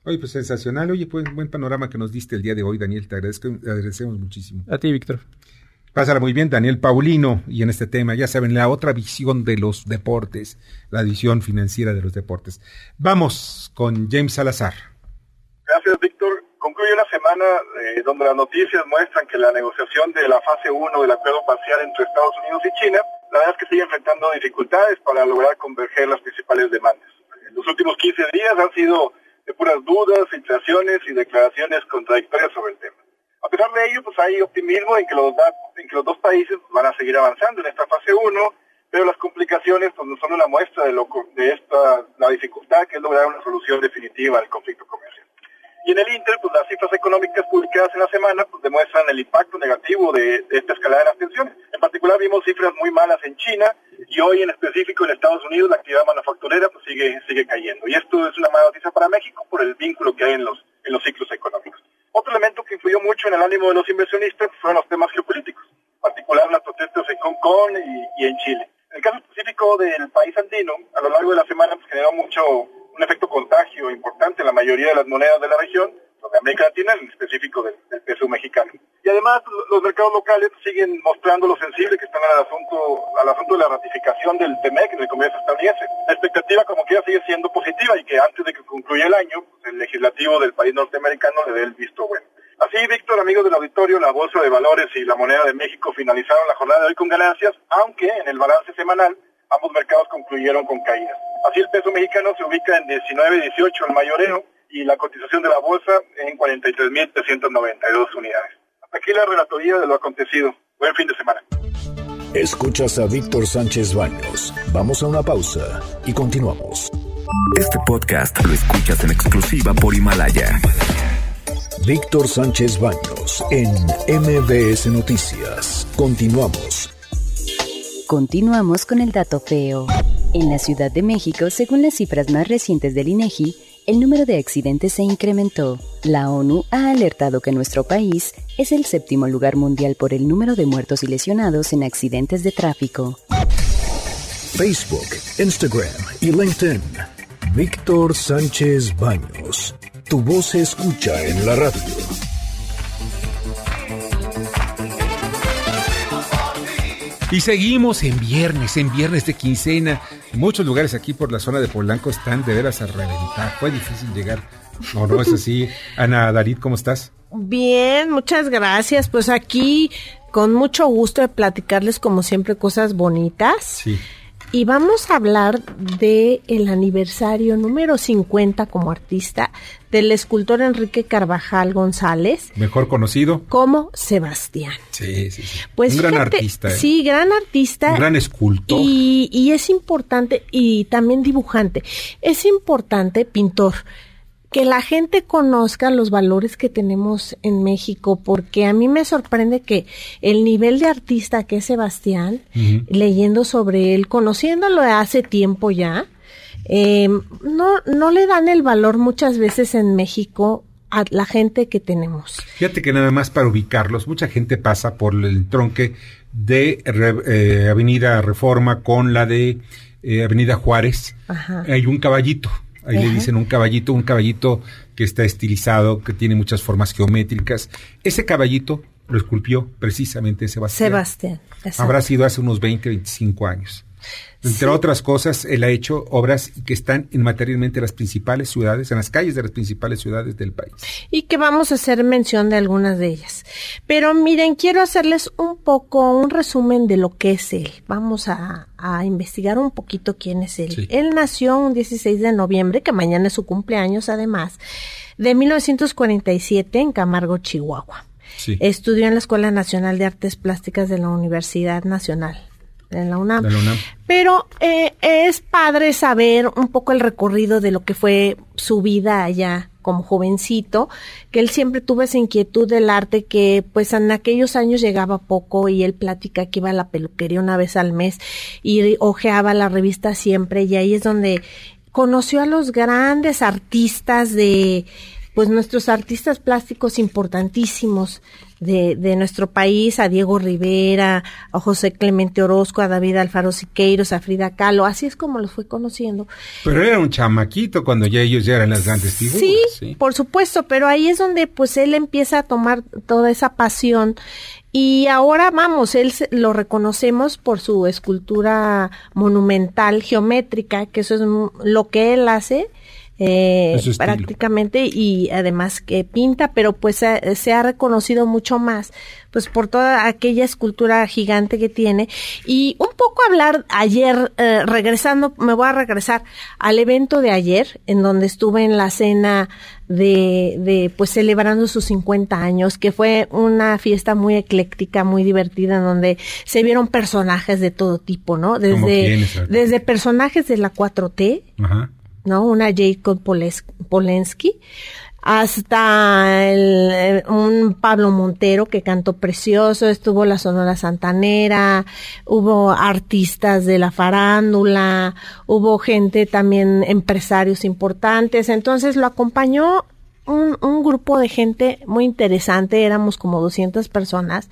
Oye, pues sensacional. Oye, pues buen panorama que nos diste el día de hoy, Daniel. Te, agradezco, te agradecemos muchísimo. A ti, Víctor. Pásala muy bien, Daniel Paulino, y en este tema, ya saben, la otra visión de los deportes, la visión financiera de los deportes. Vamos con James Salazar. Gracias, Víctor. Concluye una semana eh, donde las noticias muestran que la negociación de la fase 1 del acuerdo parcial entre Estados Unidos y China, la verdad es que sigue enfrentando dificultades para lograr converger las principales demandas. Los últimos 15 días han sido de puras dudas, filtraciones y declaraciones contradictorias sobre el tema. A pesar de ello, pues hay optimismo en que los, dos países van a seguir avanzando en esta fase 1, pero las complicaciones pues, son una muestra de, de esta, la dificultad que es lograr una solución definitiva al conflicto comercial. Y en el Inter, pues las cifras económicas publicadas en la semana pues, demuestran el impacto negativo de, esta escalada de las tensiones. En particular vimos cifras muy malas en China y hoy en específico en Estados Unidos la actividad manufacturera pues, sigue, sigue cayendo. Y esto es una mala noticia para México por el vínculo que hay en los, en los ciclos económicos. Otro elemento que influyó mucho en el ánimo de los inversionistas fueron los temas geopolíticos, en particular las protestas en Hong Kong y, en Chile. En el caso específico del país andino, a lo largo de la semana pues, generó mucho un efecto contagio importante en la mayoría de las monedas de la región, de América Latina, en específico del, peso mexicano. Y además los mercados locales siguen mostrando lo sensible que están al asunto, al asunto de la ratificación del TEMEC en el Congreso estadounidense. La expectativa como quiera sigue siendo positiva y que antes de que concluya el año, pues, el legislativo del país norteamericano le dé el visto bueno. Así, Víctor, amigos del auditorio, la Bolsa de Valores y la Moneda de México finalizaron la jornada de hoy con ganancias, aunque en el balance semanal ambos mercados concluyeron con caídas. Así el peso mexicano se ubica en 19.18 el mayoreo y la cotización de la bolsa en 43.392 unidades. Hasta aquí la relatoría de lo acontecido. Buen fin de semana. Escuchas a Víctor Sánchez Baños. Vamos a una pausa y continuamos. Este podcast lo escuchas en exclusiva por Himalaya. Víctor Sánchez Baños en MBS Noticias. Continuamos. Continuamos con el dato feo. En la Ciudad de México, según las cifras más recientes del INEGI, el número de accidentes se incrementó. La ONU ha alertado que nuestro país es el séptimo lugar mundial por el número de muertos y lesionados en accidentes de tráfico. Facebook, Instagram y LinkedIn. Víctor Sánchez Baños. Tu voz se escucha en la radio. Y seguimos en viernes, en viernes de quincena. Muchos lugares aquí por la zona de Polanco están de veras a reventar. Fue difícil llegar. No, no es así. [LAUGHS] Ana Darid, ¿cómo estás? Bien, muchas gracias. Pues aquí con mucho gusto de platicarles como siempre cosas bonitas. Sí y vamos a hablar de el aniversario número 50 como artista del escultor Enrique Carvajal González, mejor conocido como Sebastián. Sí, sí, sí. Pues un gran artista. ¿eh? Sí, gran artista. Un gran escultor. Y, y es importante y también dibujante. Es importante pintor que la gente conozca los valores que tenemos en México, porque a mí me sorprende que el nivel de artista que es Sebastián, leyendo sobre él, conociéndolo hace tiempo ya, eh, no, no le dan el valor muchas veces en México a la gente que tenemos. Fíjate que nada más para ubicarlos, mucha gente pasa por el tronque de eh, Avenida Reforma con la de eh, Avenida Juárez. Hay un caballito Ahí le dicen un caballito, un caballito que está estilizado, que tiene muchas formas geométricas. Ese caballito lo esculpió precisamente Sebastián. Sebastián. Habrá sido hace unos 20, 25 años. Entre otras cosas, él ha hecho obras que están en materialmente las principales ciudades, en las calles de las principales ciudades del país. Y que vamos a hacer mención de algunas de ellas. Pero miren, quiero hacerles un poco un resumen de lo que es él. Vamos a, investigar un poquito quién es él. Él nació un 16 de noviembre, que mañana es su cumpleaños además, de 1947 en Camargo, Chihuahua. Estudió en la Escuela Nacional de Artes Plásticas de la Universidad Nacional en la UNAM. Pero eh, es padre saber un poco el recorrido de lo que fue su vida allá como jovencito, que él siempre tuvo esa inquietud del arte que pues en aquellos años llegaba poco y él platica que iba a la peluquería una vez al mes y ojeaba la revista siempre y ahí es donde conoció a los grandes artistas de pues nuestros artistas plásticos importantísimos de, de nuestro país, a Diego Rivera, a José Clemente Orozco, a David Alfaro Siqueiros, a Frida Kahlo, así es como los fue conociendo. Pero era un chamaquito cuando ya ellos ya eran las grandes figuras. Sí, sí, por supuesto, pero ahí es donde pues él empieza a tomar toda esa pasión y ahora vamos, él lo reconocemos por su escultura monumental geométrica, que eso es lo que él hace eh, prácticamente y además que pinta, pero pues se, ha reconocido mucho más pues por toda aquella escultura gigante que tiene. Y un poco hablar ayer eh, regresando me voy a regresar al evento de ayer en donde estuve en la cena de, de pues celebrando sus 50 años que fue una fiesta muy ecléctica muy divertida en donde se vieron personajes de todo tipo no desde desde personajes de la 4T Ajá ¿no? Una Jacob Polensky, hasta el, un Pablo Montero que cantó precioso, estuvo la Sonora Santanera, hubo artistas de la farándula, hubo gente también, empresarios importantes, entonces lo acompañó un, un grupo de gente muy interesante, éramos como 200 personas,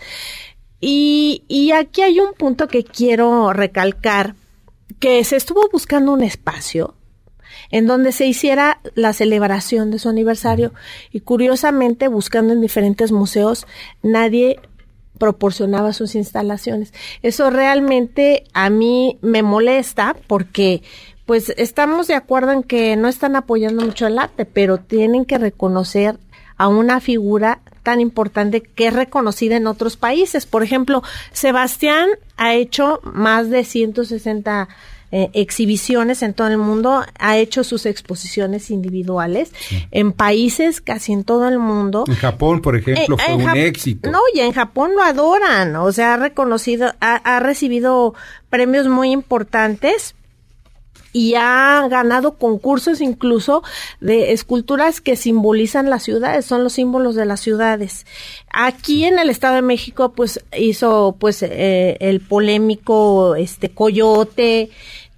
y, y aquí hay un punto que quiero recalcar, que se estuvo buscando un espacio, en donde se hiciera la celebración de su aniversario. Y curiosamente, buscando en diferentes museos, nadie proporcionaba sus instalaciones. Eso realmente a mí me molesta porque pues estamos de acuerdo en que no están apoyando mucho el arte, pero tienen que reconocer a una figura tan importante que es reconocida en otros países. Por ejemplo, Sebastián ha hecho más de 160 eh, exhibiciones en todo el mundo, ha hecho sus exposiciones individuales en países casi en todo el mundo. En Japón, por ejemplo, eh, fue un éxito. No, y en Japón lo adoran, o sea, ha reconocido, ha, ha recibido premios muy importantes y ha ganado concursos incluso de esculturas que simbolizan las ciudades, son los símbolos de las ciudades. Aquí en el Estado de México, pues hizo pues eh, el polémico este coyote,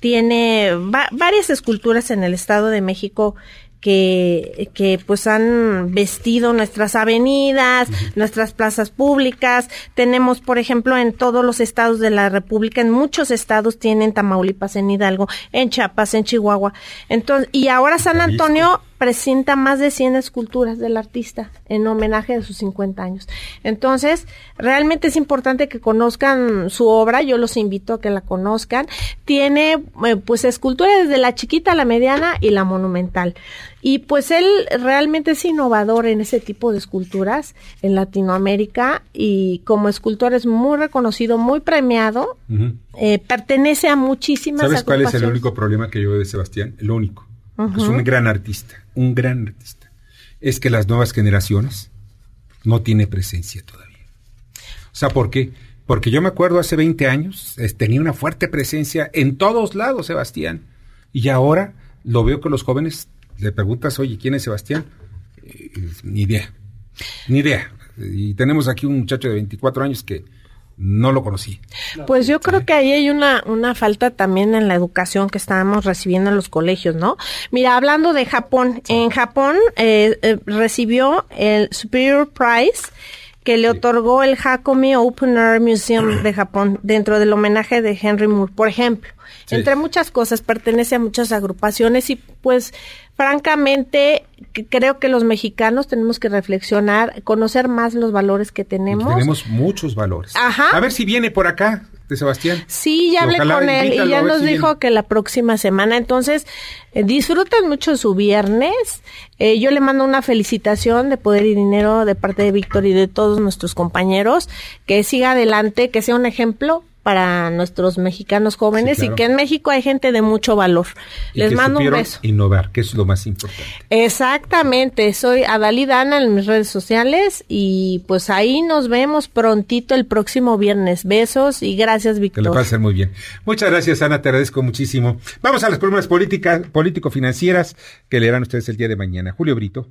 tiene varias esculturas en el Estado de México que, que pues han vestido nuestras avenidas, nuestras plazas públicas. Tenemos, por ejemplo, en todos los estados de la República, en muchos estados tienen Tamaulipas, en Hidalgo, en Chiapas, en Chihuahua. Entonces, y ahora San Antonio presenta más de 100 esculturas del artista en homenaje de sus 50 años. Entonces, realmente es importante que conozcan su obra, yo los invito a que la conozcan. Tiene eh, pues esculturas desde la chiquita, la mediana y la monumental. Y pues él realmente es innovador en ese tipo de esculturas en Latinoamérica y como escultor es muy reconocido, muy premiado. Eh, pertenece a muchísimas ¿Sabes cuál es el único problema que yo veo de Sebastián? El único. Es un gran artista un gran artista, es que las nuevas generaciones no tiene presencia todavía. O sea, ¿por qué? Porque yo me acuerdo hace 20 años, tenía una fuerte presencia en todos lados, Sebastián. Y ahora lo veo que los jóvenes le preguntas, oye, ¿quién es Sebastián? Eh, ni idea, ni idea. Y tenemos aquí un muchacho de 24 años que no lo conocí. Pues yo creo que ahí hay una, una falta también en la educación que estábamos recibiendo en los colegios, ¿no? Mira, hablando de Japón, en Japón eh, eh, recibió el Superior Prize que le otorgó el Hakome Open Air Museum de Japón dentro del homenaje de Henry Moore, por ejemplo. Entre muchas cosas, pertenece a muchas agrupaciones y pues francamente creo que los mexicanos tenemos que reflexionar, conocer más los valores que tenemos. Tenemos muchos valores. Ajá. A ver si viene por acá de Sebastián. Sí, ya hablé con él y ya nos dijo que la próxima semana. Entonces, eh, disfruten mucho su viernes. Eh, yo le mando una felicitación de Poder y Dinero de parte de Víctor y de todos nuestros compañeros. Que siga adelante, que sea un ejemplo para nuestros mexicanos jóvenes y que en México hay gente de mucho valor. Les mando un beso. Innovar, que es lo más importante. Exactamente, soy Adalidana en mis redes sociales y pues ahí nos vemos prontito el próximo viernes. Besos y gracias, Víctor. Que le ser muy bien. Muchas gracias, Ana, te agradezco muchísimo. Vamos a las problemas políticas, político-financieras que leerán ustedes el día de mañana. Julio Brito.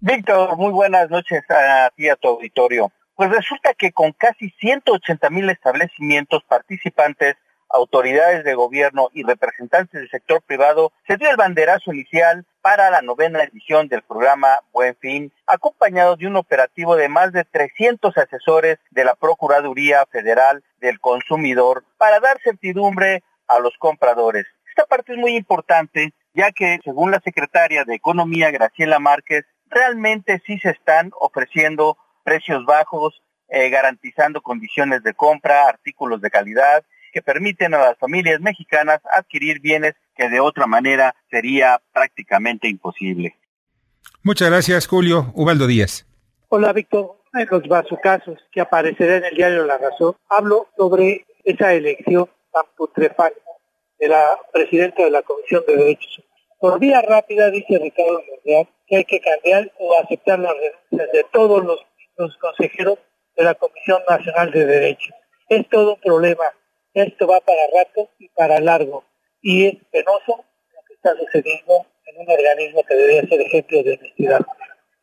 Víctor, muy buenas noches a ti a tu auditorio. Pues resulta que con casi 180 mil establecimientos participantes, autoridades de gobierno y representantes del sector privado, se dio el banderazo inicial para la novena edición del programa Buen Fin, acompañado de un operativo de más de 300 asesores de la Procuraduría Federal del Consumidor para dar certidumbre a los compradores. Esta parte es muy importante, ya que, según la secretaria de Economía, Graciela Márquez, realmente sí se están ofreciendo precios bajos, eh, garantizando condiciones de compra, artículos de calidad que permiten a las familias mexicanas adquirir bienes que de otra manera sería prácticamente imposible. Muchas gracias, Julio. Ubaldo Díaz. Hola, Víctor. En los casos que aparecerá en el diario La Razón, hablo sobre esa elección tan putrefacta de la presidenta de la Comisión de Derechos Humanos. Por vía rápida, dice Ricardo Monreal, que hay que cambiar o aceptar las renuncias de todos los los consejeros de la Comisión Nacional de Derechos. Es todo un problema. Esto va para rato y para largo. Y es penoso lo que está sucediendo en un organismo que debería ser ejemplo de honestidad.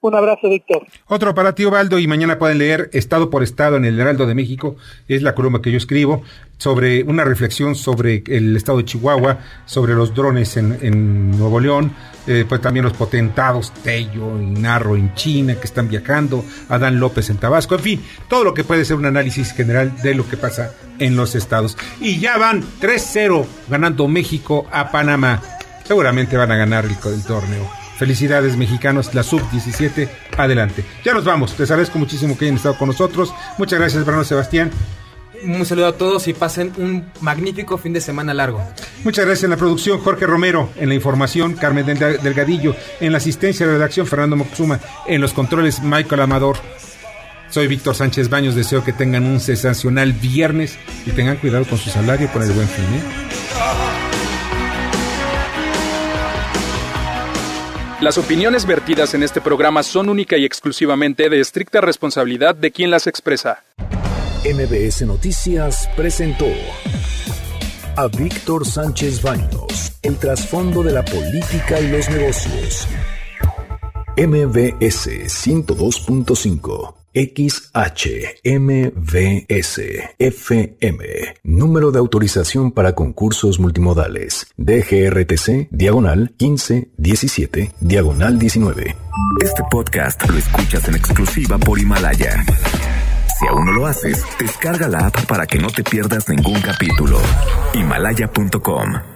Un abrazo, Víctor. Otro para ti, Ovaldo, y mañana pueden leer Estado por Estado en el Heraldo de México. Es la columna que yo escribo sobre una reflexión sobre el estado de Chihuahua, sobre los drones en, Nuevo León, eh, pues también los potentados Tello y Narro en China que están viajando, Adán López en Tabasco, en fin, todo lo que puede ser un análisis general de lo que pasa en los estados. Y ya van 3-0 ganando México a Panamá. Seguramente van a ganar el torneo. Felicidades mexicanos, la sub-17, adelante. Ya nos vamos, les agradezco muchísimo que hayan estado con nosotros. Muchas gracias, Bruno Sebastián. Un saludo a todos y pasen un magnífico fin de semana largo. Muchas gracias en la producción, Jorge Romero, en la información, Carmen Delgadillo, en la asistencia de redacción, Fernando Moxuma, en los controles, Michael Amador. Soy Víctor Sánchez Baños, deseo que tengan un sensacional viernes y tengan cuidado con su salario con el buen fin. ¿eh? Las opiniones vertidas en este programa son única y exclusivamente de estricta responsabilidad de quien las expresa. MBS Noticias presentó a Víctor Sánchez Baños, el trasfondo de la política y los negocios. MBS 102.5 XHMVS FM. Número de autorización para concursos multimodales. DGRTC, diagonal 1517, diagonal 19. Este podcast lo escuchas en exclusiva por Himalaya. Si aún no lo haces, descarga la app para que no te pierdas ningún capítulo. Himalaya.com